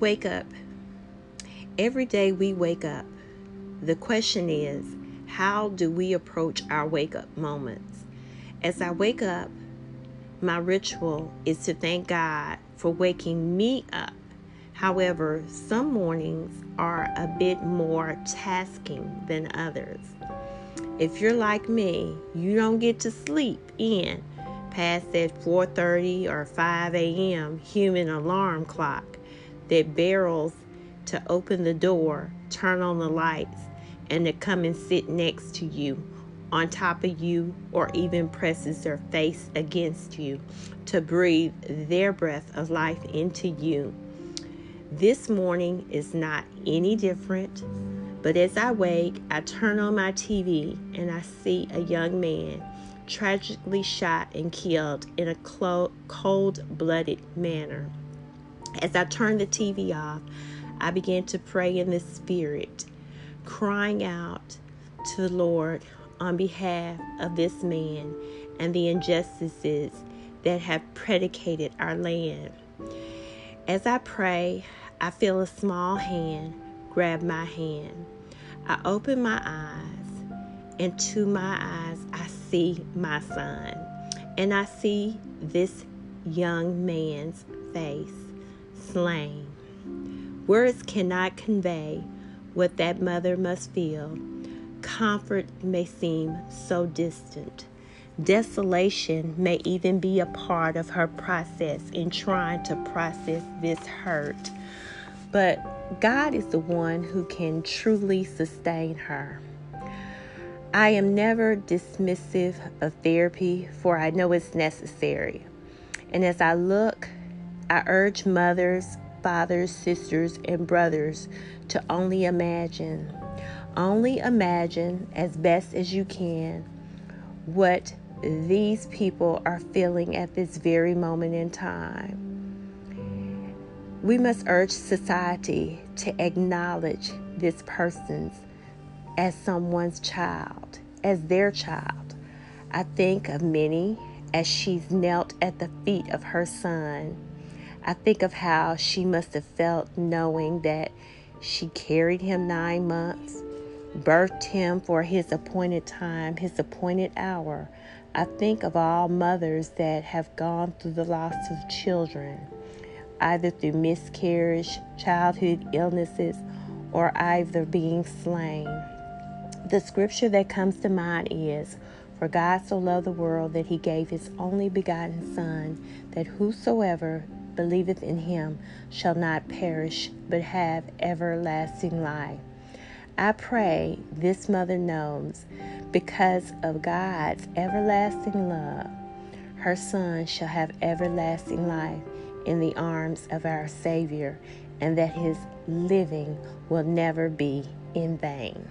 Wake up. Every day we wake up. The question is, how do we approach our wake up moments? As I wake up, my ritual is to thank God for waking me up. However, some mornings are a bit more tasking than others. If you're like me, you don't get to sleep in past that 4:30 or 5 a.m. human alarm clock that barrels to open the door, turn on the lights, and to come and sit next to you, on top of you, or even presses their face against you to breathe their breath of life into you. This morning is not any different, but as I wake, I turn on my TV and I see a young man tragically shot and killed in a cold blooded manner. As I turned the TV off, I began to pray in the Spirit, crying out to the Lord on behalf of this man and the injustices that have predicated our land. As I pray, I feel a small hand grab my hand. I open my eyes, and to my eyes, I see my son, and I see this young man's face slain. Words cannot convey what that mother must feel. Comfort may seem so distant. Desolation may even be a part of her process in trying to process this hurt. But God is the one who can truly sustain her. I am never dismissive of therapy, for I know it's necessary. And as I look I urge mothers, fathers, sisters, and brothers to only imagine, only imagine as best as you can what these people are feeling at this very moment in time. We must urge society to acknowledge this person's as someone's child, as their child. I think of Minnie as she's knelt at the feet of her son I think of how she must have felt knowing that she carried him nine months, birthed him for his appointed time, his appointed hour. I think of all mothers that have gone through the loss of children, either through miscarriage, childhood illnesses, or either being slain. The scripture that comes to mind is For God so loved the world that he gave his only begotten Son, that whosoever believeth in him shall not perish, but have everlasting life. I pray this mother knows because of God's everlasting love, her son shall have everlasting life in the arms of our Savior, and that his living will never be in vain.